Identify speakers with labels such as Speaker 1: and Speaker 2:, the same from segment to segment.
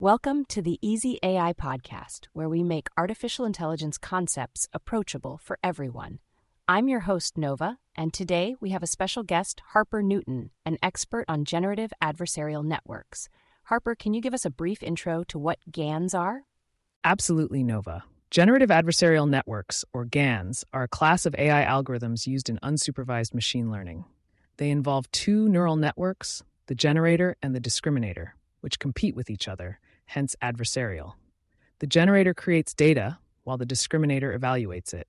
Speaker 1: Welcome to the Easy AI podcast, where we make artificial intelligence concepts approachable for everyone. I'm your host, Nova, and today we have a special guest, Harper Newton, an expert on generative adversarial networks. Harper, can you give us a brief intro to what GANs are?
Speaker 2: Absolutely, Nova. Generative adversarial networks, or GANs, are a class of AI algorithms used in unsupervised machine learning. They involve two neural networks, the generator and the discriminator, which compete with each other, hence adversarial. The generator creates data while the discriminator evaluates it.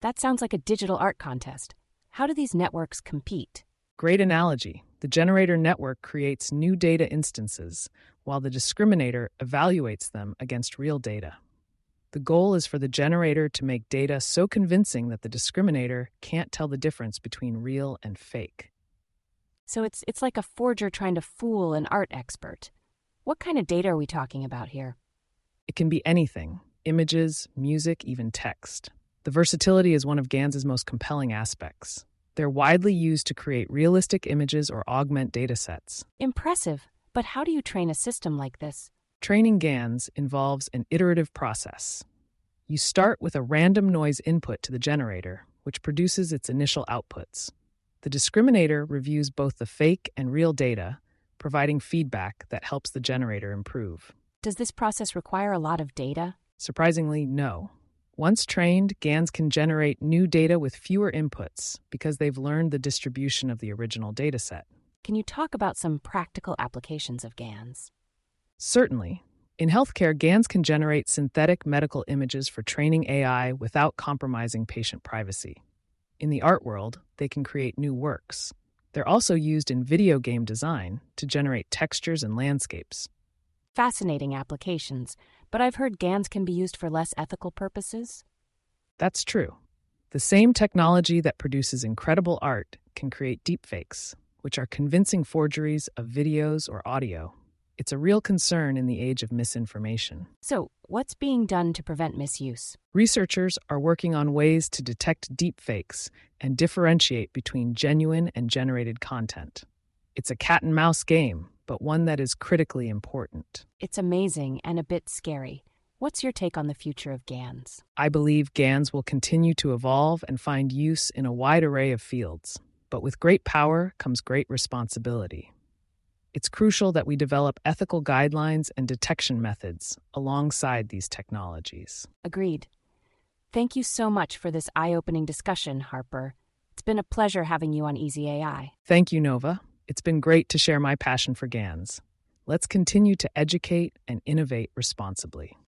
Speaker 1: That sounds like a digital art contest. How do these networks compete?
Speaker 2: Great analogy. The generator network creates new data instances, while the discriminator evaluates them against real data. The goal is for the generator to make data so convincing that the discriminator can't tell the difference between real and fake.
Speaker 1: So it's it's like a forger trying to fool an art expert. What kind of data are we talking about here?
Speaker 2: It can be anything images, music, even text. The versatility is one of GAN's most compelling aspects. They're widely used to create realistic images or augment datasets.
Speaker 1: Impressive. But how do you train a system like this?
Speaker 2: Training GANs involves an iterative process. You start with a random noise input to the generator, which produces its initial outputs. The discriminator reviews both the fake and real data providing feedback that helps the generator improve.
Speaker 1: Does this process require a lot of data?
Speaker 2: Surprisingly, no. Once trained, GANs can generate new data with fewer inputs because they've learned the distribution of the original dataset.
Speaker 1: Can you talk about some practical applications of GANs?
Speaker 2: Certainly. In healthcare, GANs can generate synthetic medical images for training AI without compromising patient privacy. In the art world, they can create new works, they're also used in video game design to generate textures and landscapes.
Speaker 1: Fascinating applications, but I've heard GANs can be used for less ethical purposes.
Speaker 2: That's true. The same technology that produces incredible art can create deepfakes, which are convincing forgeries of videos or audio. It's a real concern in the age of misinformation.
Speaker 1: So, what's being done to prevent misuse?
Speaker 2: Researchers are working on ways to detect deepfakes and differentiate between genuine and generated content. It's a cat and mouse game, but one that is critically important.
Speaker 1: It's amazing and a bit scary. What's your take on the future of GANs?
Speaker 2: I believe GANs will continue to evolve and find use in a wide array of fields, but with great power comes great responsibility. It's crucial that we develop ethical guidelines and detection methods alongside these technologies.
Speaker 1: Agreed. Thank you so much for this eye opening discussion, Harper. It's been a pleasure having you on Easy AI.
Speaker 2: Thank you, Nova. It's been great to share my passion for GANs. Let's continue to educate and innovate responsibly.